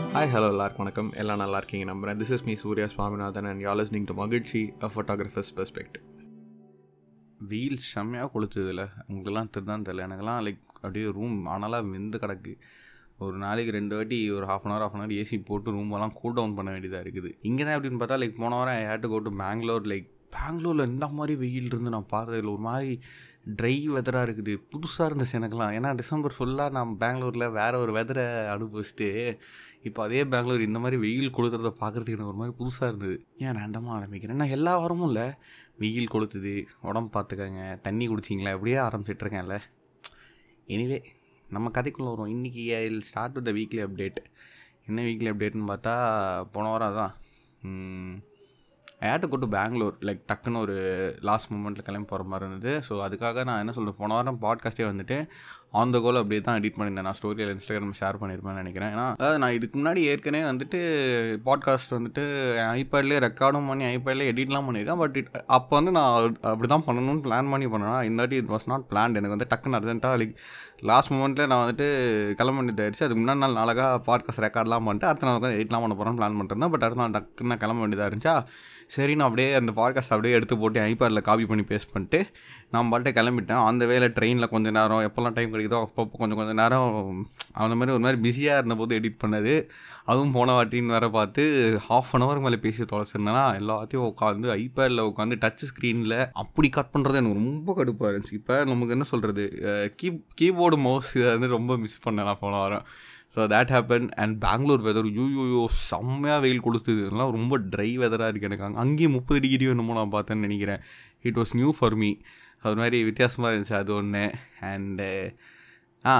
Hi hello எல்லாருக்கும் வணக்கம். எல்லாம் நல்லா இருக்கீங்க நம்புறேன். This is me Surya Swaminathan and you're listening to மகிழ்ச்சி அ ஃபோட்டோகிராஃபர்ஸ் பெர்ஸ்பெக்ட் வெயில் செம்மையாக கொளுத்துதில்ல உங்களுக்குலாம் திருதான் தெரியல. எனக்கெல்லாம் லைக் அப்படியே ரூம் ஆனாலும் வெந்து கிடக்கு. ஒரு நாளைக்கு ரெண்டு வாட்டி ஒரு half an hour half an hour AC போட்டு ரூமெல்லாம் கூல் டவுன் பண்ண வேண்டியதாக இருக்குது. இங்கே தான் எப்படின்னு பார்த்தா லைக் போன வாரம் I had to go to Bangalore like பெங்களூரில் இந்த மாதிரி வெயில் இருந்து நான் பார்த்ததில்ல. ஒரு மாதிரி ட்ரை வெதராக இருக்குது. புதுசாக இருந்துச்சு எனக்குலாம் ஏன்னா டிசம்பர் ஃபுல்லாக நான் பெங்களூரில் வேறு ஒரு வெதரை அனுபவிச்சுட்டு இப்போ அதே பெங்களூர் இந்த மாதிரி வெயில் கொளுத்துறத பார்க்குறதுக்கு எனக்கு ஒரு மாதிரி புதுசாக இருந்தது. ஏன் ரேண்டமாக ஆரம்பிக்கிறேன்? நான் எல்லா வாரமும் இல்லை. வெயில் கொளுத்துது. உடம்பு பார்த்துக்கங்க தண்ணி குடிச்சிங்களா. அப்படியே ஆரம்பிச்சிட்ருக்கேன்ல எனிவே நம்ம கதைக்குள்ளே வரும் இன்றைக்கி I start with the weekly update என்ன வீக்லி அப்டேட்னு பார்த்தா போன வாரம் தான் I had to go to Bangalore like டக்குன்னு ஒரு லாஸ்ட் மூமெண்ட்டில் கிளம்பி போகிற மாதிரி இருந்தது. ஸோ அதுக்காக நான் என்ன சொல்கிறேன் போன வாரம் பாட்காஸ்ட்டே வந்துட்டு ஆன் த கோல் அப்படியே தான் எடிட் பண்ணியிருந்தேன். நான் ஸ்டோரியில் இன்ஸ்டாகிராம் ஷேர் பண்ணியிருப்பேன்னு நினைக்கிறேன். ஏன்னா அதாவது நான் இதுக்கு முன்னாடி ஏற்கனவே வந்துட்டு பாட்காஸ்ட் வந்துட்டு ஐபேட்லேயே ரெக்கார்டும் பண்ணி ஐபேட்லேயே எடிட்லாம் பண்ணியிருக்கேன். பட் அப்போ வந்து நான் அப்படி தான் பண்ணணும்னு பிளான் பண்ணி பண்ணேன். இந்த வாட்டி இட் வாஸ் நாட் பிளான் எனக்கு வந்து டக்குன்னு அர்ஜென்ட்டாக லைக் லாஸ்ட் மூமெண்ட்டில் நான் வந்துட்டு கிளம்ப வேண்டியதாகிடுச்சு அதுக்கு முன்னாடி நாள் நாளாக பாட்காஸ்ட் ரெக்கார்ட்லாம் பண்ணிட்டு அடுத்த நாள் தான் எடிட்லாம் பண்ண போகிறேன்னு பிளான் பண்ணிருந்தேன் பட் அடுத்த நாள் டக்குன்னு நான் கிளம்ப வேண்டியதாக இருந்துச்சா? சரி நான் அப்படியே அந்த பாட்காஸ்ட் அப்படியே எடுத்து போட்டு ஐபேடில் காப்பி பண்ணி பேஸ்ட் பண்ணிட்டு நான் பாட்டே கிளம்பிட்டேன். அந்த வேலை ட்ரெயினில் கொஞ்சம் நேரம் எப்போல்லாம் டைம் கிடைக்குதோ அப்பப்போ கொஞ்சம் கொஞ்சம் நேரம் அந்த மாதிரி ஒரு மாதிரி பிஸியாக இருந்தபோது எடிட் பண்ணது. அதுவும் போன வாட்டின்னு வேறு பார்த்து ஹாஃப் அன் அவர் மேலே பேசி தொலைச்சிருந்தேன்னா எல்லாத்தையும் உட்காந்து ஐபேடில் உட்காந்து டச் ஸ்க்ரீனில் அப்படி கட் பண்ணுறது எனக்கு ரொம்ப கடுப்பாக இருந்துச்சு. இப்போ நமக்கு என்ன சொல்கிறது கீ கீபோர்டு மவுஸ் இதை வந்து ரொம்ப மிஸ் பண்ணேன் நான் போன வாரம். So that happen and Bangalore weather யூயூயோ you செம்மையாக வெயில் கொடுத்தது இதெல்லாம் ரொம்ப ட்ரை வெதராக இருக்குது எனக்கு. அங்கே அங்கேயும் முப்பது டிகிரி என்னமோ நான் பார்த்தேன்னு நினைக்கிறேன். It was new for me அது மாதிரி வித்தியாசமாக இருந்துச்சு. அது ஒன்று அண்டு ஆ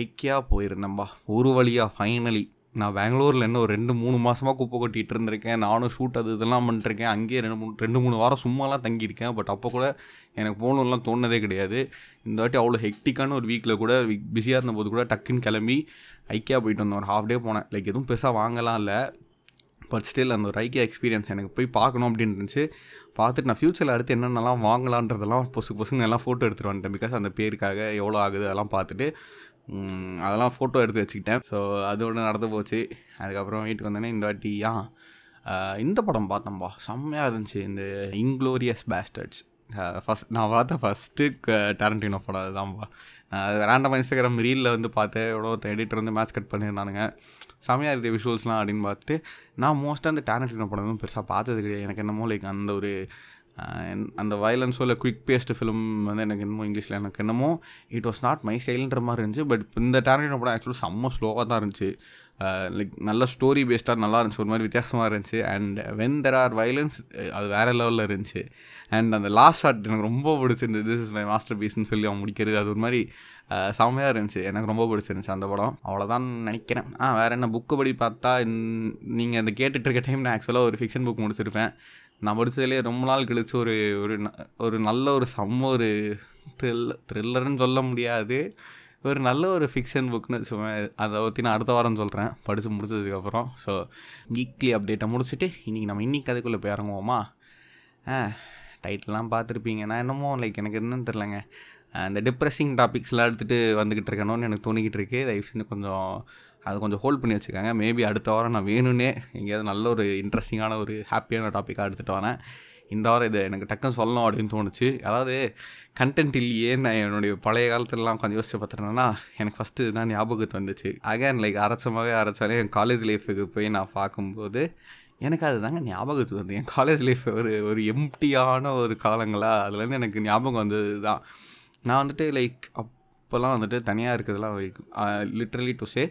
ஐக்கியா போயிருந்தேன்பா. ஒரு வழியாக ஃபைனலி நான் பெங்களூரில் இன்னும் ஒரு ரெண்டு மூணு மாதமாக குப்பை கொட்டிகிட்டு இருந்திருக்கேன். நானும் ஷூட் அது இதெல்லாம் பண்ணிட்டுருக்கேன் அங்கேயே ரெண்டு மூணு ரெண்டு மூணு வாரம் சும்மாலாம் தங்கியிருக்கேன். பட் அப்போ கூட எனக்கு போகணுன்னுலாம் தோணுனதே கிடையாது. இந்த வாட்டி அவ்வளோ ஹெக்டிக்கான ஒரு வீக்கில் கூட பிஸியாக இருந்தபோது கூட டக்குன்னு கிளம்பி ஐக்கியா போயிட்டு வந்தோம் ஒரு ஹாஃப் டே போனேன். லைக் எதுவும் பெருசாக வாங்கலாம் இல்லை. பட் ஸ்டில் அந்த ஒரு ஐக்கியா எக்ஸ்பீரியன்ஸ் எனக்கு போய் பார்க்கணும் அப்படின்னு இருந்துச்சு. பார்த்துட்டு நான் ஃப்யூச்சரில் அடுத்து என்னென்னலாம் வாங்கலான்றதெல்லாம் பொசு பொசுங்க எல்லாம் ஃபோட்டோ எடுத்துகிட்டு வந்துட்டேன். பிகாஸ் அந்த பேருக்காக எவ்வளோ ஆகுது அதெல்லாம் பார்த்துட்டு அதெல்லாம் ஃபோட்டோ எடுத்து வச்சுக்கிட்டேன். ஸோ அதோட நடந்து போச்சு. அதுக்கப்புறம் வீட்டுக்கு வந்தோடனே இந்த வாட்டி ஆ இந்த படம் பார்த்தோம்பா செம்மையாக இருந்துச்சு. இந்த இன்க்ளோரியஸ் பேஸ்டர்ட்ஸ் ஃபஸ்ட் நான் பார்த்த ஃபஸ்ட்டு டேரண்டினோ படம் அதுதான்ப்பா ரேண்டமாக இன்ஸ்டாகிராம் ரீலில் வந்து பார்த்தேன். எவ்வளோ எடிட்டர் வந்து மேட்ச் கட் பண்ணியிருந்தானுங்க. செமையாக இருக்குது விஷுவல்ஸ்லாம் அப்படின்னு பார்த்துட்டு நான் மோஸ்ட்டாக அந்த டேரண்டினோ படம் பெருசாக பார்த்தது கிடையாது. எனக்கு என்னமோ லைக் அந்த ஒரு அந்த வயலன்ஸோட இல்லை குவிக் பேஸ்ட் ஃபிலிம் வந்து எனக்கு என்னமோ இங்கிலீஷில் எனக்கு என்னமோ இட் வாஸ் நாட் மை ஸ்டைல்ன்ற மாதிரி இருந்துச்சு. பட் இந்த டேரண்டினோ படம் ஆக்சுவலி செம்ம ஸ்லோவாக தான் இருந்துச்சு. லைக் நல்ல ஸ்டோரி பேஸ்டாக நல்லா இருந்துச்சு. ஒரு மாதிரி வித்தியாசமாக இருந்துச்சு. And when there are violence அது வேறு லெவலில் இருந்துச்சு. அண்ட் அந்த லாஸ்ட் ஷாட் எனக்கு ரொம்ப பிடிச்சிருந்தது திஸ் இஸ் மை மாஸ்டர் பீஸ்னு சொல்லி அவன் முடிக்கிறது அது ஒரு மாதிரி செம்மையாக இருந்துச்சு. எனக்கு ரொம்ப பிடிச்சிருந்துச்சு அந்த படம். அவ்வளோதான் நினைக்கிறேன். ஆ வேறு என்ன புக்கு படி பார்த்தா நீங்கள் அந்த கேட்டுட்ருக்க டைம் நான் ஆக்சுவலாக ஒரு ஃபிக்ஷன் புக் முடிச்சிருப்பேன். நான் படித்ததுலேயே ரொம்ப நாள் கழித்து ஒரு ஒரு ஒரு நல்ல ஒரு செம்ம ஒரு த்ரில் த்ரில்லர்னு சொல்ல முடியாது. ஒரு நல்ல ஒரு ஃபிக்ஷன் புக்னு வச்சுக்கோங்க அதை பற்றி நான் அடுத்த வாரம் சொல்கிறேன் படித்து முடிச்சதுக்கப்புறம் ஸோ வீக்லி அப்டேட்டை முடிச்சுட்டு இன்றைக்கி நம்ம இன்றைக்கி கதைக்குள்ளே போய் இறங்குவோமா? ஆ டைட்டில்லாம் பார்த்துருப்பீங்க. நான் என்னமோ லைக் எனக்கு என்னன்னு தெரிலங்க இந்த டிப்ரெஸிங் டாபிக்ஸ்லாம் எடுத்துகிட்டு வந்துக்கிட்டு இருக்கணும்னு எனக்கு தோணிக்கிட்டு இருக்கு. தயவு செஞ்சு கொஞ்சம் அது கொஞ்சம் ஹோல்ட் பண்ணி வச்சுக்கோங்க. மேபி அடுத்த வாரம் நான் வேணும்னே எங்கேயாவது நல்ல ஒரு இன்ட்ரெஸ்டிங்கான ஒரு ஹாப்பியான டாப்பிக்காக எடுத்துகிட்டு வரேன். இந்த வாரம் இது எனக்கு டக்குன்னு சொல்லணும் அப்படின்னு தோணுச்சு. அதாவது கண்டென்ட் இல்லையே நான் என்னுடைய பழைய காலத்துலலாம் கொஞ்சம் யோசிச்சு பார்த்துட்டேன்னா எனக்கு ஃபஸ்ட்டு இதுதான் ஞாபகத்து வந்துச்சு. அகேன் லைக் அரைச்சமாகவே அரைச்சாலே என் காலேஜ் லைஃபுக்கு போய் நான் பார்க்கும்போது எனக்கு அதுதாங்க ஞாபகத்து வந்து என் காலேஜ் லைஃப் ஒரு ஒரு எம்டியான ஒரு காலங்களாக அதுலேருந்து எனக்கு ஞாபகம் வந்தது தான் நான் வந்துட்டு லைக் அப்போல்லாம் வந்துட்டு தனியாக இருக்கிறதுலாம் literally to say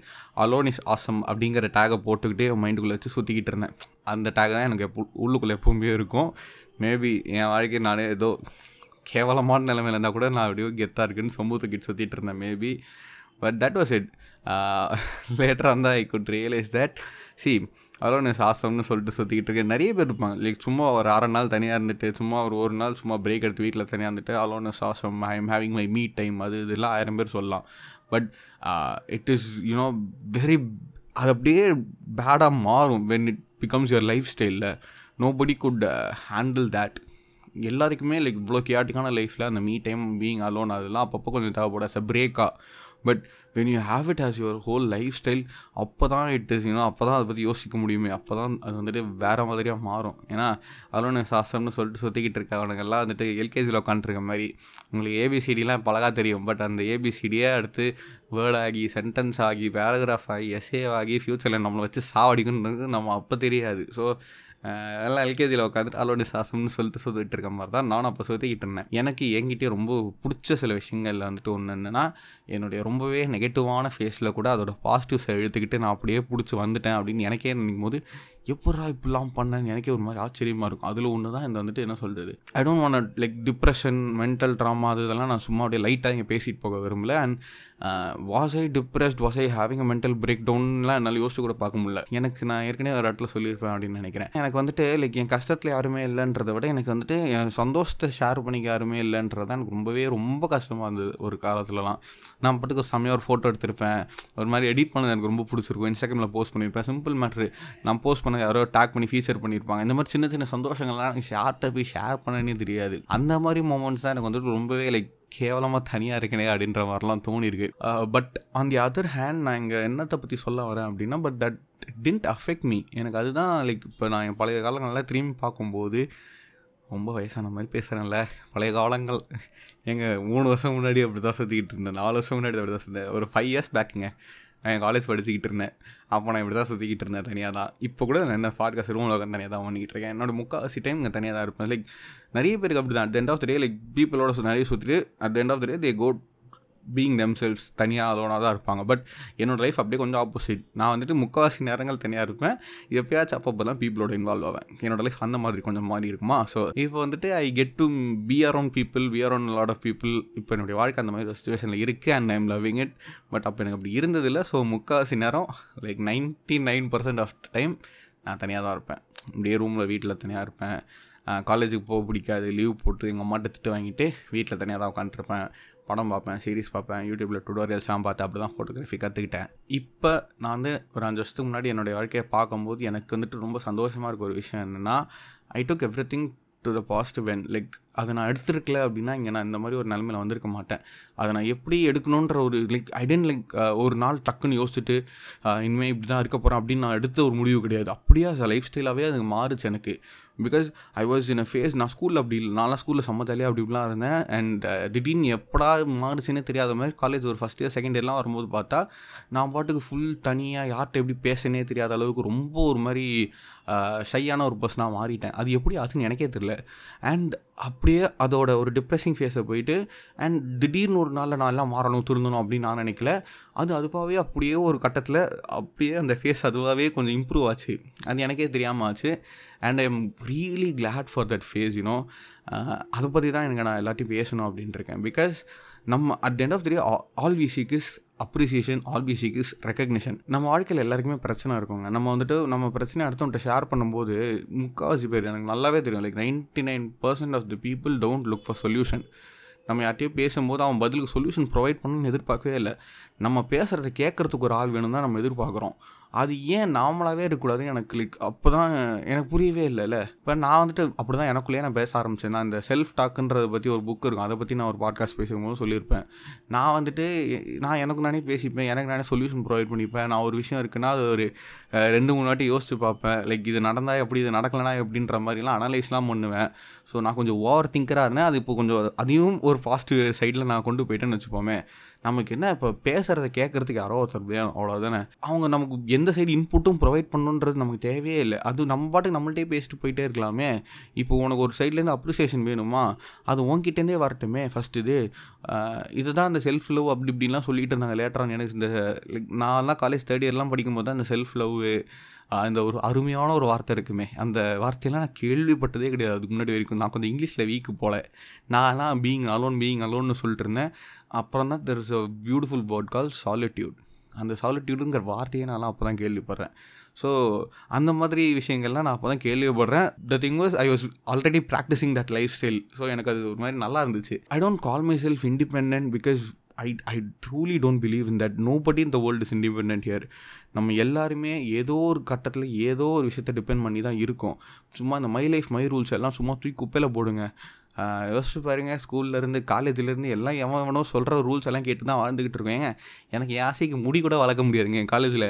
alone is awesome அப்படிங்கிற டேகை போட்டுக்கிட்டே மைண்டுக்குள்ளே வச்சு சுற்றிக்கிட்டு இருந்தேன். அந்த டேக் தான் எனக்கு எப்போ உள்ளுக்குள்ளே எப்பவுமே இருக்கும். மேபி என் வாழ்க்கை நானே ஏதோ கேவலமான நிலைமையில் இருந்தால் கூட நான் அப்படியே கெத்தாக இருக்குன்னு சொம்பு தூக்கிட்டு சுற்றிட்டு இருந்தேன் maybe but that was it லேட்டராக இருந்தால் I could realise that see alone சாசம்னு சொல்லிட்டு சுற்றிக்கிட்டு இருக்கேன் நிறைய பேர் இருப்பாங்க. லைக் சும்மா ஒரு அரை நாள் தனியாக இருந்துட்டு சும்மா ஒரு ஒரு நாள் சும்மா பிரேக் எடுத்து வீட்டில் தனியாக இருந்துட்டு alone is awesome I am having my me time அது இதெல்லாம் ஆயிரம் பேர் சொல்லலாம். But it is you know very அது அப்படியே பேடாக மாறும் when it becomes your life ஸ்டைலில் nobody could handle that எல்லாருக்குமே லைக் இவ்வளோ கியாட்டிக்கான லைஃப்பில் அந்த மீ டைம் பீயிங் அலோன் அதெல்லாம் அப்பப்போ கொஞ்சம் தேவைப்படாது as பிரேக்காக but when you have it as your whole life style அப்போ தான் இட் இஸ் யூனோ அப்போ தான் அதை பற்றி யோசிக்க முடியுமே. அப்போ தான் அது வந்துட்டு வேறு மாதிரியாக மாறும். ஏன்னா அதெல்லாம் சாஸ்திரம்னு சொல்லிட்டு சுற்றிக்கிட்டு இருக்கவனுங்கெல்லாம் வந்துட்டு எல்கேஜியில் உட்காந்துருக்க மாதிரி. உங்களுக்கு ஏபிசிடிலாம் பழகா தெரியும். பட் அந்த ஏபிசிடியே அடுத்து வேர்ட் ஆகி சென்டென்ஸ் ஆகி பேராகிராஃப் ஆகி எஸ்ஏ ஆகி ஃப்யூச்சரில் நம்மளை வச்சு சாவடிக்கணுன்றது நம்ம அப்போ தெரியாது. ஸோ எல்லாம் எல்கேஜியில் உட்காந்துட்டு அலோனி சாசம்னு சொல்லிட்டு சொல்லிட்டு இருக்க மாதிரி தான் நானும் அப்போ சொல்லிக்கிட்டு இருந்தேன். எனக்கு என்கிட்டயே ரொம்ப பிடிச்ச சில விஷயங்கள்ல வந்துட்டு ஒன்று என்னென்னா என்னுடைய ரொம்பவே நெகட்டிவான ஃபேஸில் கூட அதோட பாசிட்டிவ்ஸை எழுத்துக்கிட்டு நான் அப்படியே பிடிச்சி வந்துட்டேன் அப்படின்னு எனக்கே நினைக்கும் போது எப்படா இப்படிலாம் பண்ணேன்னு எனக்கே ஒரு மாதிரி ஆச்சரியமாக இருக்கும். அதில் ஒன்று தான் இந்த வந்துட்டு என்ன சொல்கிறது I don't want like depression mental trauma அது இதெல்லாம் நான் சும்மா அப்படியே லைட்டாக இங்கே பேசிட்டு போக விரும்பல. And was I depressed was I having a mental break டவுன்லாம் என்னால் யோசிச்சு கூட பார்க்க முடியல. எனக்கு நான் ஏற்கனவே ஒரு இடத்துல சொல்லியிருப்பேன் அப்படின்னு நினைக்கிறேன். எனக்கு வந்துட்டு லைக் என் கஷ்டத்தில் யாருமே இல்லைன்றதை விட எனக்கு வந்துட்டு என் சந்தோஷத்தை ஷேர் பண்ணிக்க யாருமே இல்லைன்றது எனக்கு ரொம்பவே ரொம்ப கஷ்டமாக இருந்தது ஒரு காலத்துலலாம். நான் பாட்டுக்கு ஒரு செம்மையாக ஒரு ஃபோட்டோ எடுத்திருப்பேன். ஒரு மாதிரி எடிட் பண்ணது எனக்கு ரொம்ப பிடிச்சிருக்கும். இன்ஸ்டாகிராமில் போஸ்ட் பண்ணியிருப்பேன். சிம்பிள் மேட்ரு நான் போஸ்ட் பண்ண யாரோ டேக் பண்ணி ஃபீச்சர் பண்ணியிருப்பாங்க இந்த மாதிரி சின்ன சின்ன சந்தோஷங்கள்லாம் எனக்கு யார்கிட்ட போய் ஷேர் பண்ணனே தெரியாது. அந்த மாதிரி மூமெண்ட்ஸ் தான் எனக்கு வந்துட்டு ரொம்பவே லைக் கேவலமாக தனியாக இருக்கனே அப்படின்ற மாதிரிலாம் தோணிருக்கு. But on the other hand நான் இங்கே என்னத்தை பற்றி சொல்ல வரேன் அப்படின்னா but that didn't affect me எனக்கு அதுதான் லைக் இப்போ நான் என் பழைய காலங்கள்லாம் திரும்பி பார்க்கும்போது ரொம்ப வயசான மாதிரி பேசுகிறேன்ல பழைய காலங்கள். எங்கள் மூணு வருஷம் முன்னாடி அப்படி தான் சுற்றிக்கிட்டு இருந்தேன். நாலு வருஷம் முன்னாடி அப்படி தான் சுற்றேன் ஒரு ஃபைவ் இயர்ஸ் பேக்குங்க நான் என் காலேஜ் படிச்சுக்கிட்டு இருந்தேன். அப்போ நான் இப்படி தான் சுற்றிக்கிட்டு இருந்தேன் தனியாக தான். இப்போ கூட நான் என்ன பாட்காஸ்ட் ரூமில் உட்காந்து தனியாக தான் பண்ணிக்கிட்டு இருக்கேன். என்னோட முக்கால்வாசி டைம் இங்கே தனியாக தான் இருப்பேன். லைக் நிறைய பேருக்கு அப்படி தான் at end of the day like பீப்பிளோட நிறைய சுற்றிட்டு at end of the day they got being themselves தனியாக அலோனாக தான் இருப்பாங்க. பட் என்னோடய லைஃப் அப்படியே கொஞ்சம் ஆப்போசிட் நான் வந்துட்டு முக்கால்வாசி நேரங்கள் தனியாக இருப்பேன். எப்பயாச்சும் அப்பப்போ தான் பீப்புளோட இன்வால்வ் ஆவேன். என்னோட லைஃப் அந்த மாதிரி கொஞ்சம் மாறி இருக்குமா? ஸோ இப்போ வந்துட்டு I get to be around people be around lot of people இப்போ என்னுடைய வாழ்க்கை அந்த மாதிரி ஒரு சுச்சுவேஷனில் இருக்குது and I'm loving it but அப்போ எனக்கு அப்படி இருந்ததில்லை. ஸோ முக்கால்வாசி நேரம் like ninety nine percent of time நான் தனியாக தான் இருப்பேன். அப்படியே ரூமில் வீட்டில் தனியாக இருப்பேன். காலேஜுக்கு போக பிடிக்காது. லீவ் போட்டு எங்கள் அம்மாட்ட திட்டு வாங்கிட்டு வீட்டில் தனியாக தான் உட்காந்துருப்பேன் படம் பார்ப்பேன் சீரிஸ் பார்ப்பேன் யூடியூப்பில் டுடோரியல்ஸ்லாம் பார்த்து அப்படி தான் ஃபோட்டோகிராஃபி கற்றுக்கிட்டேன் இப்போ நான் வந்து ஒரு அஞ்சு வருஷத்துக்கு முன்னாடி என்னுடைய வாழ்க்கையை பார்க்கும்போது எனக்கு வந்துட்டு ரொம்ப சந்தோஷமாக இருக்க ஒரு விஷயம் என்னென்னா I took everything to the positive when like அதை நான் எடுத்துருக்கல அப்படின்னா இங்கே நான் இந்த மாதிரி ஒரு நிலமையில் வந்திருக்க மாட்டேன். அதை நான் எப்படி எடுக்கணுன்ற ஒரு லைக் ஐடென்ட் லைக் ஒரு நாள் டக்குன்னு யோசிச்சுட்டு இனிமேல் இப்படி தான் இருக்க போகிறேன் அப்படின்னு நான் எடுத்த ஒரு முடிவு கிடையாது. அப்படியே அது லைஃப் ஸ்டைலாகவே அது மாறுச்சு எனக்கு. Because I was in a phase நான் ஸ்கூலில் அப்படி இல்லை நான்லாம் ஸ்கூலில் செம்ம ஜாலியாக அப்படி இப்படிலாம் இருந்தேன். அண்ட் திடீர்னு எப்படா மாறுச்சுன்னே தெரியாத மாதிரி காலேஜ் ஒரு ஃபஸ்ட் இயர் செகண்ட் இயர்லாம் வரும்போது பார்த்தா நான் பாட்டுக்கு ஃபுல் தனியாக யார்கிட்ட எப்படி பேசனே தெரியாத அளவுக்கு ரொம்ப ஒரு மாதிரி ஷையான ஒரு பர்சனாக மாறிட்டேன். அது எப்படி ஆச்சுன்னு எனக்கே தெரில அண்ட் அப் அப்படியே அதோட ஒரு டிப்ரெஷிங் ஃபேஸை போயிட்டு அண்ட் திடீர்னு ஒரு நாளில் நான் எல்லாம் மாறணும் திருந்தணும் அப்படின்னு நான் நினைக்கல. அது அதுவாகவே அப்படியே ஒரு கட்டத்தில் அப்படியே அந்த ஃபேஸ் அதுவாகவே கொஞ்சம் இம்ப்ரூவ் ஆச்சு. அது எனக்கே தெரியாமல் ஆச்சு. And I am really glad for that phase you know அதை பற்றி தான் எனக்கு நான் எல்லாத்தையும் பேசணும் அப்படின்ட்டு இருக்கேன். பிகாஸ் நம்ம at the end of the day all we seek is appreciation all we seek is recognition நம்ம வாழ்க்கையில் எல்லாருக்குமே பிரச்சனை இருக்குங்க. நம்ம வந்துட்டு நம்ம பிரச்சனை அடுத்தவன்ட்ட ஷேர் பண்ணும்போது முக்கால்வாசி பேர் எனக்கு நல்லாவே தெரியும். Like ninety nine percent of the people don't look for solution நம்ம யார்ட்டையும் பேசும்போது அவன் பதிலுக்கு சொல்யூஷன் ப்ரொவைட் பண்ணணும்னு எதிர்பார்க்கவே இல்லை. நம்ம பேசுகிறத கேட்குறதுக்கு ஒரு ஆள் வேணும் தான் நம்ம எதிர்பார்க்குறோம். அது ஏன் நார்மலாகவே இருக்கக்கூடாதுன்னு எனக்கு லைக் அப்போ தான் எனக்கு புரியவே இல்லைல்ல. இப்போ நான் வந்துட்டு அப்படி தான் எனக்குள்ளேயே நான் பேச ஆரம்பிச்சேன். நான் இந்த செல்ஃப் டாக்குன்றதை பற்றி ஒரு புக் இருக்கும். அதை பற்றி நான் ஒரு பாட்காஸ்ட் பேசும்போது சொல்லியிருப்பேன். நான் வந்துட்டு நான் எனக்கு நானே பேசிப்பேன். எனக்கு நானே சொல்யூஷன் ப்ரொவைட் பண்ணிப்பேன். நான் ஒரு விஷயம் இருக்குன்னா அது ஒரு ரெண்டு மூணு வாட்டி யோசிச்சு பார்ப்பேன். லைக் இது நடந்தால் எப்படி இது நடக்கலைனா எப்படின்ற மாதிரிலாம் அனலைஸ்லாம் பண்ணுவேன். ஸோ நான் கொஞ்சம் ஓவர் திங்கராக இருந்தேன். அது இப்போ கொஞ்சம் அதையும் ஒரு பாசிட்டிவ் சைடில் நான் கொண்டு போயிட்டேன்னு வச்சுப்போமே நமக்கு என்ன இப்போ பேசுகிறத கேட்குறதுக்கு யாரோ ஒருத்தர் வேணும். அவ்வளோதானே அவங்க நமக்கு எந்த சைடு இன்புட்டும் ப்ரொவைட் பண்ணணுன்றது நமக்கு தேவையே இல்லை. அது நம்ம பாட்டுக்கு நம்மள்ட்டே பேசிட்டு போயிட்டே இருக்கலாமே. இப்போ உனக்கு ஒரு சைட்லேருந்து அப்ரிசியேஷன் வேணுமா? அது உன்கிட்டேருந்தே வரட்டுமே. ஃபஸ்ட் இது. இதுதான் அந்த செல்ஃப் லவ் அப்படி இப்படின்லாம் சொல்லிட்டு இருந்தாங்க லேட்டராக எனக்கு இந்த லைக் நான்லாம் காலேஜ் தேர்ட் இயர்லாம் படிக்கும்போது தான் இந்த செல்ஃப் லவ் இந்த ஒரு அருமையான ஒரு வார்த்தை இருக்குமே. அந்த வார்த்தையெல்லாம் நான் கேள்விப்பட்டதே கிடையாது. அதுக்கு முன்னாடி வரைக்கும் நான் கொஞ்சம் இங்கிலீஷில் வீக்கு போல. நான்லாம் பீயிங் அலோன் பீயிங் அலோன்னு சொல்லிட்டு இருந்தேன். அப்புறம் தான் there is a beautiful word call solitude அந்த சாலிட்யூடுங்கிற வார்த்தையே நான்லாம் அப்போ தான் கேள்விப்படுறேன். ஸோ அந்த மாதிரி விஷயங்கள்லாம் நான் அப்போ தான் கேள்விப்படுறேன். The thing was I was already practising that life style so எனக்கு அது ஒரு மாதிரி நல்லா இருந்துச்சு. I don't call myself independent because I I truly don't believe in that nobody in the world is independent here நம்ம எல்லாருமே ஏதோ ஒரு கட்டத்தில் ஏதோ ஒரு விஷயத்தை டிபெண்ட் பண்ணி தான் இருக்கோம். சும்மா இந்த மை லைஃப் மை ரூல்ஸ் எல்லாம் சும்மா தூக்கி குப்பையில் போடுங்க. யோசிச்சு பாருங்க. ஸ்கூல்லேருந்து காலேஜ்லேருந்து எல்லாம் எவன் எவனோ சொல்கிற ரூல்ஸ் எல்லாம் கேட்டு தான் வாழ்ந்துக்கிட்டு இருக்கேங்க. எனக்கு என் ஆசைக்கு முடி கூட வளர்க்க முடியாதுங்க. என் காலேஜில்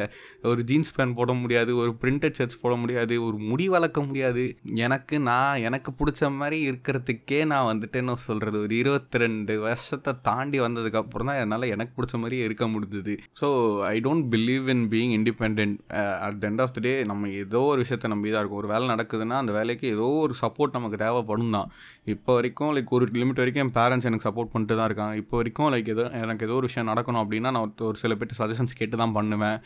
ஒரு ஜீன்ஸ் பேண்ட் போட முடியாது ஒரு பிரிண்டட் ஷர்ட்ஸ் போட முடியாது ஒரு முடி வளர்க்க முடியாது. எனக்கு நான் எனக்கு பிடிச்ச மாதிரி இருக்கிறதுக்கே நான் வந்துட்டு என்ன சொல்கிறது ஒரு இருபத்தி ரெண்டு வருஷத்தை தாண்டி வந்ததுக்கப்புறம் தான் என்னால் எனக்கு பிடிச்ச மாதிரியே இருக்க முடிஞ்சுது. So I don't believe in being independent at the end of the day நம்ம ஏதோ ஒரு விஷயத்தை நம்பி தான் இருக்கும். ஒரு வேலை நடக்குதுன்னா அந்த வேலைக்கு ஏதோ ஒரு சப்போர்ட் நமக்கு தேவைப்படும் தான். இப்போ இப்போ வரைக்கும் லைக் ஒரு லிமிட் வரைக்கும் என் பேரண்ட்ஸ் எனக்கு சப்போர்ட் பண்ணிட்டு தான் இருக்காங்க. இப்போ வரைக்கும் லைக் எதோ எனக்கு ஏதோ ஒரு விஷயம் நடக்கணும் அப்படின்னா நான் ஒரு- ஒரு சில பேர்ட்டு சஜஷன்ஸ் கேட்டு தான் பண்ணுவேன்.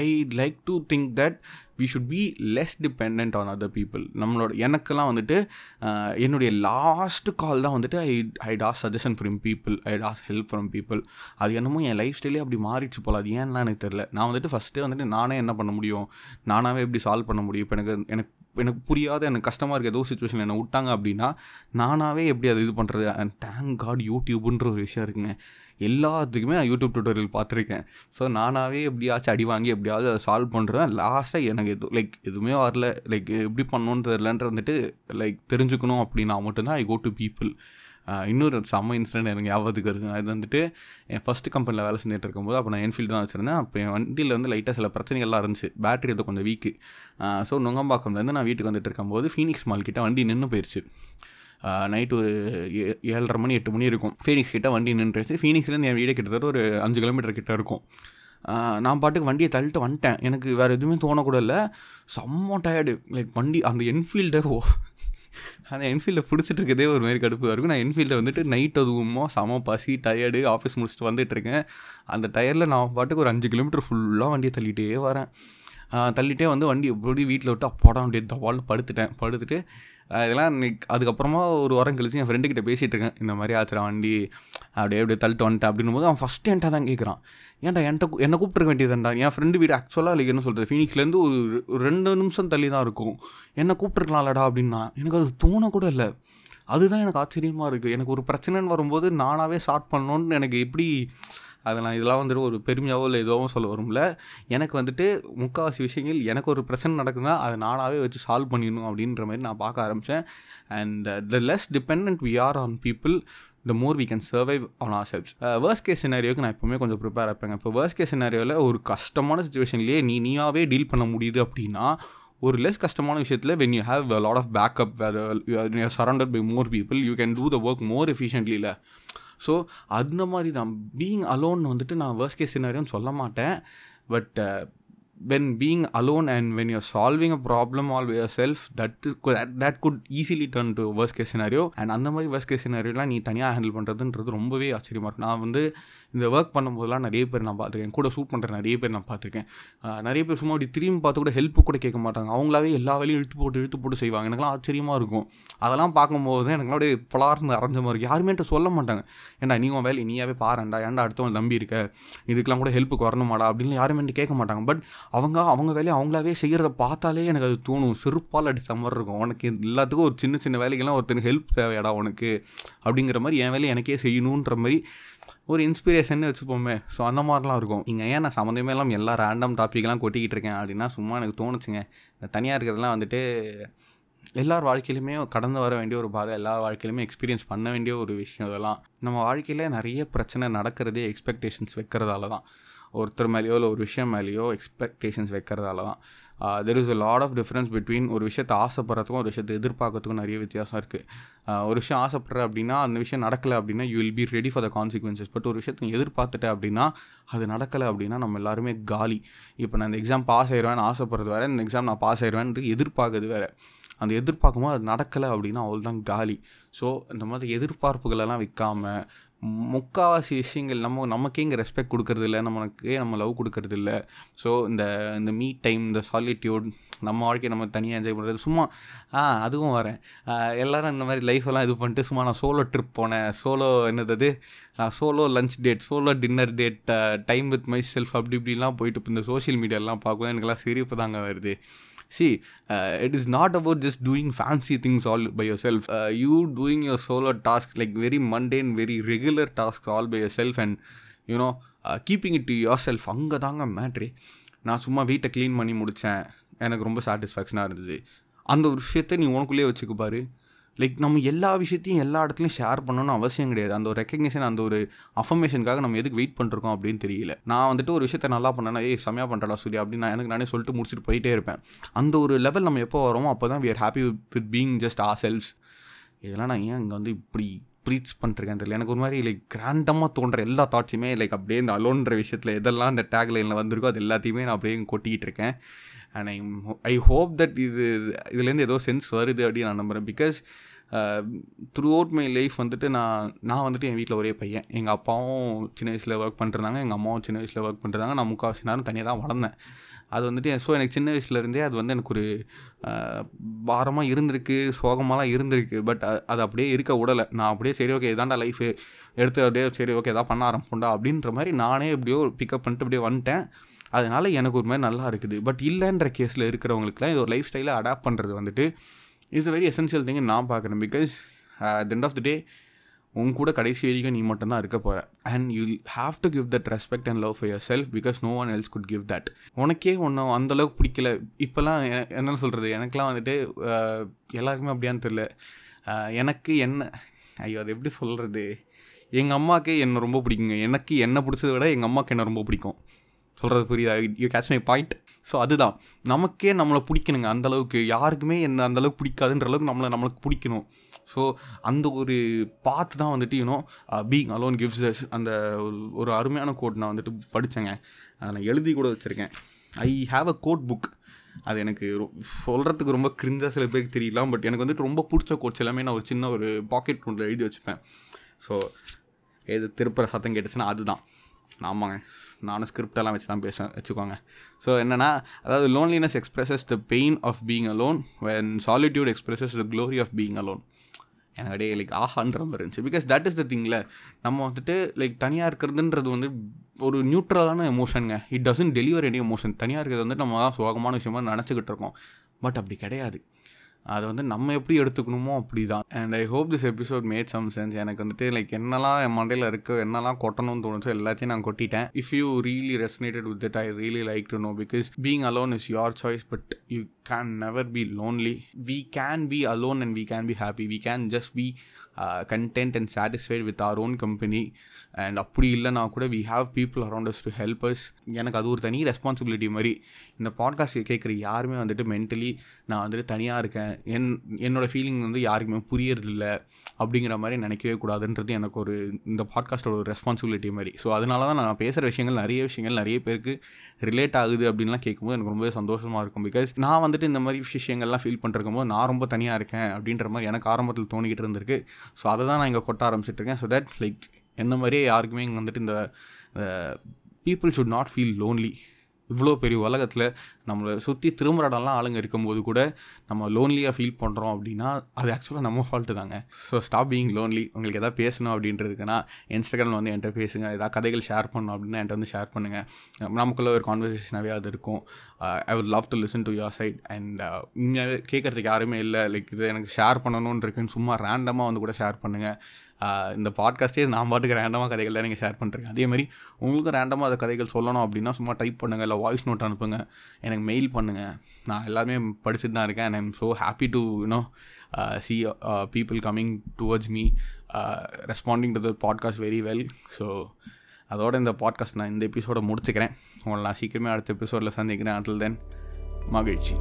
I like to think that we should be less depend on other people நம்மளோட எனக்கெல்லாம் வந்துட்டு என்னுடைய லாஸ்ட் கால் தான் வந்துட்டு I I toss suggestion from people I toss help from people அது என்னமோ என் லைஃப் ஸ்டைலே அப்படி மாறிடுச்சு போல அது ஏன்னா எனக்கு தெரில நான் வந்துட்டு ஃபஸ்ட்டே வந்துட்டு நானே என்ன பண்ண முடியும்? நானாகவே எப்படி சால்வ் பண்ண முடியும்? இப்போ எனக்கு எனக்கு எனக்கு புரியாத எனக்கு கஷ்டமாக இருக்க ஏதோ சுச்சுவேஷன் என்னை விட்டாங்க அப்படின்னா நானாகவே எப்படி அது இது பண்ணுறது அண்ட் தேங்க் காட் யூடியூப்ன்ற ஒரு விஷயம் இருக்குங்க. எல்லாத்துக்குமே நான் யூடியூப் டுட்டோரியல் பார்த்துருக்கேன். ஸோ நானாகவே எப்படியாச்சும் அடி வாங்கி எப்படியாவது அதை சால்வ் பண்ணுறேன் லாஸ்ட்டாக எனக்கு எது லைக் எதுவுமே வரல. லைக் எப்படி பண்ணணுன்னு தெரிலன்ட்டு வந்துட்டு லைக் தெரிஞ்சுக்கணும் அப்படின்னா மட்டும்தான் ஐ கோ டு பீப்புள் இன்னொரு செம்ம இன்சிடென்ட் எனக்கு ஞாபகத்துக்கு வருது. அது வந்துட்டு என் ஃபஸ்ட்டு கம்பெனியில் வேலை செஞ்சுட்டு இருக்கும்போது அப்போ நான் என்ஃபீல்டு தான் வச்சுருந்தேன். அப்போ என் வண்டியில் வந்து லைட்டாக சில பிரச்சனைகள்லாம் இருந்துச்சு. பேட்டரி அது கொஞ்சம் வீக்கு ஸோ நுங்கம்பாக்கம்லேருந்து நான் வீட்டுக்கு வந்துட்டு இருக்கும்போது ஃபீனிக்ஸ் மால் கிட்டே வண்டி நின்று போயிடுச்சு நைட் ஒரு ஏ- ஏழரை மணி எட்டு மணி இருக்கும். ஃபீனிக்ஸ் கிட்டே வண்டி நின்றுச்சு. ஃபீனிக்ஸ்லேருந்து என் வீடு கிட்டத்தட்ட ஒரு அஞ்சு கிலோமீட்டர் கிட்ட இருக்கும். நான் பாட்டுக்கு வண்டியை தள்ளிட்டு வந்துட்டேன். எனக்கு வேறு எதுவுமே தோணக்கூட இல்லை. செம்ம டயர்டு லைக் வண்டி அந்த என்ஃபீல்டை ஓ அந்த என்ஃபீல்டை பிடிச்சிட்டு இருக்கதே ஒரு மாதிரி கடுப்பாக இருக்கும் நான் என்ஃபீல்டை வந்துட்டு நைட் அதுவுமோ செம பசி டயர்டு ஆஃபீஸ் முடிச்சுட்டு வந்துட்டு இருக்கேன் அந்த டயரில் நான் பாட்டுக்கு ஒரு அஞ்சு கிலோமீட்டர் ஃபுல்லாக வண்டியை தள்ளிட்டே வரேன். தள்ளிட்டே வந்து வண்டி எப்படி வீட்டில் விட்டு அப்போடா வண்டி தவால்னு படுத்துட்டேன். படுத்துட்டு இதெல்லாம் அதுக்கப்புறமா ஒரு வாரம் கழிச்சு என் ஃப்ரெண்டு கிட்ட பேசிகிட்டு இருக்கேன். இந்த மாதிரி ஆச்சுடா வண்டி அப்படியே அப்படியே தள்ளிட்டு வந்துட்டேன் அப்படின்னும் போது அவன் ஃபஸ்ட்டு என்கிட்ட தான் கேட்குறான் ஏன்டா என்கிட்ட என்ன என்னை கூப்பிட்டுருக்க வேண்டியதுண்டா என் ஃப்ரெண்டு வீடு ஆக்சுவலாக லைக் என்ன சொல்கிறது ஃபீனிக்ஸ்லேருந்து ஒரு ரெண்டு நிமிஷம் தள்ளி தான் இருக்கும். என்னை கூப்பிட்டுருக்கலாம்லடா அப்படின்னா எனக்கு அது தோண கூட இல்லை. அதுதான் எனக்கு ஆச்சரியமாக இருக்குது எனக்கு ஒரு பிரச்சனைன்னு வரும்போது நானாகவே ஸ்டார்ட் பண்ணணுன்னு எனக்கு எப்படி அதை நான் இதெல்லாம் வந்துட்டு ஒரு பெருமையாவோ இல்லை எதுவும் சொல்ல வரும்ல. எனக்கு வந்துட்டு முக்கால்வாசி விஷயங்கள் எனக்கு ஒரு பிரச்சனை நடக்குதுன்னா அதை நானாகவே வச்சு சால்வ் பண்ணிடணும் அப்படின்ற மாதிரி நான் பார்க்க ஆரம்பித்தேன் and the less depend we are on people the more we can survive on ourselves worse case சினாரியோக்கு நான் எப்போவுமே கொஞ்சம் ப்ரிப்பேர் ஆப்பேங்க இப்போ வேர்ஸ் கேஸ் சினாரியோவில் ஒரு கஷ்டமான சுச்சுவேஷன்லேயே நீ நீயாவே டீல் பண்ண முடியுது அப்படின்னா ஒரு லெஸ் கஷ்டமான விஷயத்தில் when you have lot of backup were surrounded by more people you can do the work more efficiently இல்லை ஸோ அந்த மாதிரி தான் பீயிங் அலோன் வந்துட்டு நான் வேர்ஸ்ட் கேஸ் சினாரியோன்னு சொல்ல மாட்டேன் but when being alone and when you're solving a problem all yourself that that could easily turn to worse case scenario and அந்த மாதிரி வேர்ஸ் கேஸ் சினாரியோலாம் நீ தனியாக ஹேண்டில் பண்ணுறதுன்றது ரொம்பவே ஆச்சரியமாக இருக்கும் நான் வந்து இந்த ஒர்க் பண்ணும்போதெல்லாம் நிறைய பேர் நான் பார்த்துருக்கேன். கூட சூட் பண்ணுற நிறைய பேர் நான் பார்த்துருக்கேன். நிறைய பேர் சும்மா அப்படி திரும்பி பார்த்து கூட ஹெல்ப் கூட கேட்க மாட்டாங்க. அவங்களாவே எல்லா வேலையும் இழுத்து போட்டு இழுத்து போட்டு செய்வாங்க. எனக்குலாம் ஆச்சரியமாக இருக்கும். அதெல்லாம் பார்க்கும்போது தான் எனக்குலாம் அப்படியே பலார்னு அரைஞ்ச மாதிரி இருக்கும் யாருமே என்கிட்ட சொல்ல மாட்டாங்க. ஏன்டா நீ உன் வேலையை நீயாவே பாருண்டா ஏன்டா அடுத்தவன் நம்பி இருக்க? இதுக்கெல்லாம் கூட ஹெல்ப்புக்கு வரணுமாடா? அப்படின்னு யாருமே கேட்க மாட்டாங்க. பட் அவங்க அவங்க வேலையை அவங்களாவே செய்கிறத பார்த்தாலே எனக்கு அது தோணும். செருப்பால் அடித்த மாதிரி இருக்கும். உனக்கு எல்லாத்துக்கும் ஒரு சின்ன சின்ன வேலைக்கெல்லாம் ஒருத்தனுக்கு ஹெல்ப் தேவையாடா உனக்கு? அப்படிங்கிற மாதிரி என் வேலையை எனக்கே செய்யணுன்ற மாதிரி ஒரு இன்ஸ்பிரேஷன் வச்சுப்போமே. ஸோ அந்த மாதிரிலாம் இருக்கும். இங்கே ஏன் நான் சம்மந்தமே இல்லாமல் எல்லா ரேண்டம் டாப்பிக்லாம் கொட்டிக்கிட்டு இருக்கேன் அப்படின்னா சும்மா எனக்கு தோணுச்சுங்க. இந்த தனியாக இருக்கிறதுலாம் வந்துட்டு எல்லார் வாழ்க்கையிலுமே கடந்து வர வேண்டிய ஒரு பாதை எல்லார் வாழ்க்கையிலுமே எக்ஸ்பீரியன்ஸ் பண்ண வேண்டிய ஒரு விஷயம் இதெல்லாம். நம்ம வாழ்க்கையில் நிறைய பிரச்சனை நடக்கிறதே எக்ஸ்பெக்டேஷன்ஸ் வைக்கிறதால தான் ஒருத்தர் மேலேயோ இல்லை ஒரு விஷயம் மேலேயோ எக்ஸ்பெக்டேஷன்ஸ் வைக்கிறதால தான். There is a lot of difference between ஒரு விஷயத்தை ஆசைப்படுறதுக்கும் ஒரு விஷயத்தை எதிர்பார்க்கறதுக்கும் நிறைய வித்தியாசம் இருக்குது ஒரு விஷயம் ஆசைப்படுற அப்படின்னா அந்த விஷயம் நடக்கலை அப்படின்னா you will be ready for the consequences but ஒரு விஷயத்தை எதிர்பார்த்துட்டேன் அப்படின்னா அது நடக்கலை அப்படின்னா நம்ம எல்லாருமே காலி. இப்போ நான் இந்த எக்ஸாம் பாஸ் ஆயிடுவேன் ஆசைப்படுறது வேறு இந்த எக்ஸாம் நான் பாஸ் ஆயிடுவேன் எதிர்பார்க்கறது வேறு. அந்த எதிர்பார்க்கும்போது அது நடக்கலை அப்படின்னா அவள் தான் காலி. ஸோ இந்த மாதிரி எதிர்பார்ப்புகளெல்லாம் வைக்காமல் முக்கால்வாசி விஷயங்கள் நம்ம நமக்கே இங்கே ரெஸ்பெக்ட் கொடுக்கறது இல்லை நமக்கே நம்ம லவ் கொடுக்கறது இல்லை ஸோ இந்த இந்த மீ டைம் இந்த சாலிட்யூட் நம்ம வாழ்க்கையை நம்ம தனியாக என்ஜாய் பண்ணுறது சும்மா ஆ அதுவும் வரேன். எல்லோரும் இந்த மாதிரி லைஃபெல்லாம் இது பண்ணிட்டு சும்மா நான் சோலோ ட்ரிப் போனேன். சோலோ என்னது solo lunch date solo dinner date time with myself அப்படி இப்படிலாம் போயிட்டு இப்போ இந்த சோஷியல் மீடியாலாம் பார்க்கணும் எனக்குலாம் சிரிப்பு தாங்க வருது. See uh, it is not about just doing fancy things all by yourself uh, you doing your solo tasks like very mundane very regular tasks all by yourself and you know uh, keeping it to yourself அங்கே தாங்க matter நான் சும்மா வீட்டை clean பண்ணி முடித்தேன் எனக்கு ரொம்ப சாட்டிஸ்ஃபேக்ஷனாக இருந்தது அந்த ஒரு விஷயத்தை நீ உனக்குள்ளேயே வச்சுக்க பாரு லைக் நம்ம எல்லா விஷயத்தையும் எல்லா இடத்துலையும் ஷேர் பண்ணணும்னு அவசியம் கிடையாது. அந்த ஒரு ரெக்கக்னிஷன் அந்த ஒரு அஃபர்மேஷனுக்காக நம்ம எதுக்கு வெயிட் பண்ணிருக்கோம் அப்படின்னு தெரியல. நான் வந்துட்டு ஒரு விஷயத்தை நல்லா பண்ணேன்னா ஏ செம்மையாக பண்ணுறா சூர்யா அப்படின்னு நான் எனக்கு நானே சொல்லிட்டு முடிச்சுட்டு போயிட்டே இருப்பேன். அந்த ஒரு லெவல் நம்ம எப்போ வரோமோ அப்போ தான் we are happy with being just ourselves இதெல்லாம் நான் ஏன் இங்கே வந்து இப்படி ப்ரீச் பண்ணிருக்கேன் தெரியல. எனக்கு ஒரு மாதிரி லைக் கிராண்டமாக தோன்ற எல்லா தாட்ஸுமே லைக் அப்படியே இந்த அலோன்ற விஷயத்தில் எதெல்லாம் இந்த டேக் லைனில் வந்திருக்கோ அது எல்லாத்தையுமே நான் அப்படியே கொட்டிக்கிட்டு இருக்கேன். And I I hope that இது இதுலேருந்து ஏதோ சென்ஸ் வருது அப்படின்னு நான் நம்புகிறேன் because throughout my life வந்துட்டு நான் நான் வந்துட்டு என் வீட்டில் ஒரே பையன். எங்கள் அப்பாவும் சின்ன வயசில் ஒர்க் பண்ணிருந்தாங்க எங்கள் அம்மாவும் சின்ன வயசில் ஒர்க் பண்ணிருந்தாங்க நான் முக்கால்வாசி நேரம் தனியாக தான் வளர்ந்தேன். அது வந்துட்டு ஸோ எனக்கு சின்ன வயசுலேருந்தே அது வந்து எனக்கு ஒரு uh, பாரமாக இருந்திருக்கு சோகமாலாம் இருந்திருக்கு. பட் அது அப்படியே இருக்க விடலை. நான் அப்படியே சரி ஓகே இதாண்டா லைஃபு எடுத்து அப்படியே சரி ஓகே எதாவது பண்ண ஆரம்பிப்போண்டா அப்படின்ற மாதிரி நானே எப்படியோ பிக்கப் பண்ணிட்டு அப்படியே வந்துட்டேன். அதனால் எனக்கு ஒரு மாதிரி நல்லா இருக்குது. பட் இல்லைன்ற கேஸில் இருக்கிறவங்களுக்குலாம் இது ஒரு லைஃப் ஸ்டைலை அடாப்ட் பண்ணுறது வந்துட்டு is a very essential thing நான் பார்க்குறேன். Because at end of the day உன் கூட கடைசி வரைக்கும் நீ மட்டும்தான் இருக்க போகிற and you have to give that respect and love for yourself because no one else could give that உனக்கே ஒன்றும் அந்தளவுக்கு பிடிக்கல. இப்போல்லாம் என்ன சொல்கிறது எனக்குலாம் வந்துட்டு uh, எல்லாருக்குமே அப்படியான்னு தெரில uh, எனக்கு என்ன ஐயோ அது எப்படி சொல்கிறது எங்கள் அம்மாவுக்கு என்னை ரொம்ப பிடிக்குங்க. எனக்கு என்ன பிடிச்சத விட எங்கள் அம்மாவுக்கு என்ன ரொம்ப பிடிக்கும்? சொல்கிறது புரியுதா? You catch my point so அதுதான். நமக்கே நம்மளை பிடிக்கணுங்க. அந்தளவுக்கு யாருக்குமே என்ன அந்தளவுக்கு பிடிக்காதுன்ற அளவுக்கு நம்மளை நம்மளுக்கு பிடிக்கணும். ஸோ அந்த ஒரு பார்த்து தான் வந்துட்டு யூனோ பீங் அலோன் கிவ்ஸ் அந்த ஒரு ஒரு அருமையான கோட் நான் வந்துட்டு படித்தேங்க அதை நான் எழுதி கூட வச்சுருக்கேன். I have a quote book அது எனக்கு சொல்கிறதுக்கு ரொம்ப கிரிஞ்சாக சில பேருக்கு தெரியலாம். பட் எனக்கு வந்துட்டு ரொம்ப பிடிச்ச கோட்ஸ் எல்லாமே நான் ஒரு சின்ன ஒரு பாக்கெட் நோட்டில் எழுதி வச்சுப்பேன். ஸோ எது திருப்புற சத்தம் கேட்டுச்சுன்னா அதுதான். ஆமாங்க. நானும் ஸ்கிரிப்டெல்லாம் வச்சு தான் பேச வச்சுக்கோங்க. ஸோ என்னென்னா அதாவது loneliness expresses the pain of being alone when solitude expresses the glory of being alone எனக்கு அப்படியே லைக் ஆஹான்ற மாதிரி இருந்துச்சு. பிகாஸ் தட் இஸ் த திங்கில் நம்ம வந்துட்டு லைக் தனியாக இருக்கிறதுன்றது வந்து ஒரு நியூட்ரலான எமோஷனுங்க it doesn't deliver any emotion தனியாக இருக்கிறது வந்து நம்ம தான் சோகமான விஷயமா நினச்சிக்கிட்டு இருக்கோம். பட் அப்படி கிடையாது. அதை வந்து நம்ம எப்படி எடுத்துக்கணுமோ அப்படி தான் and I hope this episode made some sense எனக்கு வந்துட்டு லைக் என்னெல்லாம் என் மண்டையில் இருக்கோ என்னெல்லாம் கொட்டணும்னு தோணுச்சோ எல்லாத்தையும் நான் கொட்டிட்டேன். If you really resonated with it I really like to know because being alone is your choice but you can never be lonely we can be alone and we can be happy we can just be content and satisfied with our own company and அப்படி இல்லைனா கூட we have people around us to help us எனக்கு அது ஒரு தனி responsibility மாதிரி. இந்த podcast கேட்குற யாருமே வந்துட்டு மென்டலி நான் வந்துட்டு தனியாக இருக்கேன். என் என்னோடய ஃபீலிங் வந்து யாருக்குமே புரியறதில்ல அப்படிங்கிற மாதிரி நினைக்கவே கூடாதுன்றது எனக்கு ஒரு இந்த பாட்காஸ்ட்டோட ஒரு ரெஸ்பான்சிபிலிட்டி மாதிரி. ஸோ அதனால தான் நான் பேசுகிற விஷயங்கள் நிறைய விஷயங்கள் நிறைய பேருக்கு ரிலேட் ஆகுது அப்படின்லாம் கேட்கும்போது எனக்கு ரொம்பவே சந்தோஷமாக இருக்கும். பிகாஸ் நான் வந்துட்டு இந்த மாதிரி விஷயங்கள்லாம் ஃபீல் பண்ணிருக்கும்போது நான் ரொம்ப தனியாக இருக்கேன் அப்படின்ற மாதிரி எனக்கு ஆரம்பத்தில் தோணிக்கிட்டு இருந்திருக்கு. ஸோ அதை தான் நான் இங்கே கொட்ட ஆரம்பிச்சிட்ருக்கேன் ஸோ தட் லைக் என்ன மாதிரியே யாருக்குமே இங்கே வந்துட்டு இந்த people should not feel lonely இவ்வளோ பெரிய உலகத்தில் நம்மளை சுற்றி திரும்புகிற இடம்லாம் ஆளுங்க இருக்கும்போது கூட நம்ம லோன்லியாக ஃபீல் பண்ணுறோம் அப்படின்னா அது ஆக்சுவலாக நம்ம ஃபால்ட்டு தாங்க. ஸோ ஸ்டாப் பீங் லோன்லி உங்களுக்கு எதாவது பேசணும் அப்படின்றதுக்குன்னா இன்ஸ்டாகிராமில் வந்து என்கிட்ட பேசுங்க. ஏதாவது கதைகள் ஷேர் பண்ணணும் அப்படின்னா என்கிட்ட வந்து ஷேர் பண்ணுங்கள் நமக்குள்ளே ஒரு கான்வர்சேஷனாகவே அது இருக்கும். I would love to listen to your side and உண்மையாகவே கேட்குறதுக்கு யாருமே இல்லை. லைக் இது எனக்கு ஷேர் பண்ணணும்னு இருக்குன்னு சும்மா ரேண்டமாக வந்து கூட ஷேர் பண்ணுங்கள் uh, இந்த பாட்காஸ்ட்டே நான் பாட்டுக்கு ரேண்டமாக கதைகள் தான் நீங்கள் ஷேர் பண்ணுறேன் அதேமாதிரி உங்களுக்கும் ரேண்டமாக அதை கதைகள் சொல்லணும் அப்படின்னா சும்மா டைப் பண்ணுங்கள் இல்லை வாய்ஸ் நோட் அனுப்புங்க. எனக்கு மெயில் பண்ணுங்கள் நான் எல்லாமே படிச்சுட்டு தான் இருக்கேன். And I'm so happy to you know see people coming towards me responding to the podcast very well so அதோட இந்த பாட்காஸ்ட் நான் இந்த எபிசோடை முடிச்சுக்கிறேன். உங்களை நான் சீக்கிரமே அடுத்த எபிசோடில் சந்திக்கிறேன். அட்டில் தென் மகிழ்ச்சி.